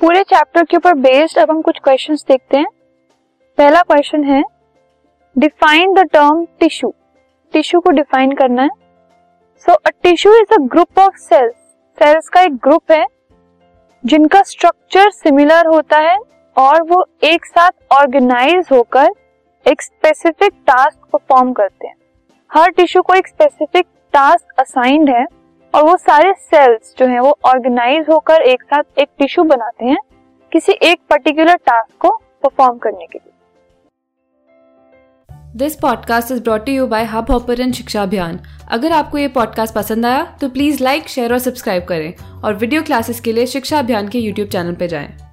पूरे चैप्टर के ऊपर बेस्ड अब हम कुछ क्वेश्चंस देखते हैं। पहला क्वेश्चन है define the term tissue tissue को डिफाइन करना है। So a tissue is a group of cells cells का एक ग्रुप है, जिनका स्ट्रक्चर सिमिलर होता है और वो एक साथ ऑर्गेनाइज होकर एक स्पेसिफिक टास्क परफॉर्म करते हैं। हर टिश्यू को एक स्पेसिफिक टास्क असाइंड है। और वो सारे सेल्स जो हैं, वो ऑर्गेनाइज होकर एक साथ एक टिश्यू बनाते हैं किसी एक पर्टिकुलर टास्क को परफॉर्म करने के लिए this podcast is brought you by Hubhopper Shiksha Abhiyan अगर आपको ये पॉडकास्ट पसंद आया तो प्लीज़ लाइक शेयर और सब्सक्राइब करें और वीडियो क्लासेस के लिए शिक्षा अभियान के यूट्यूब चैनल पर जाएँ।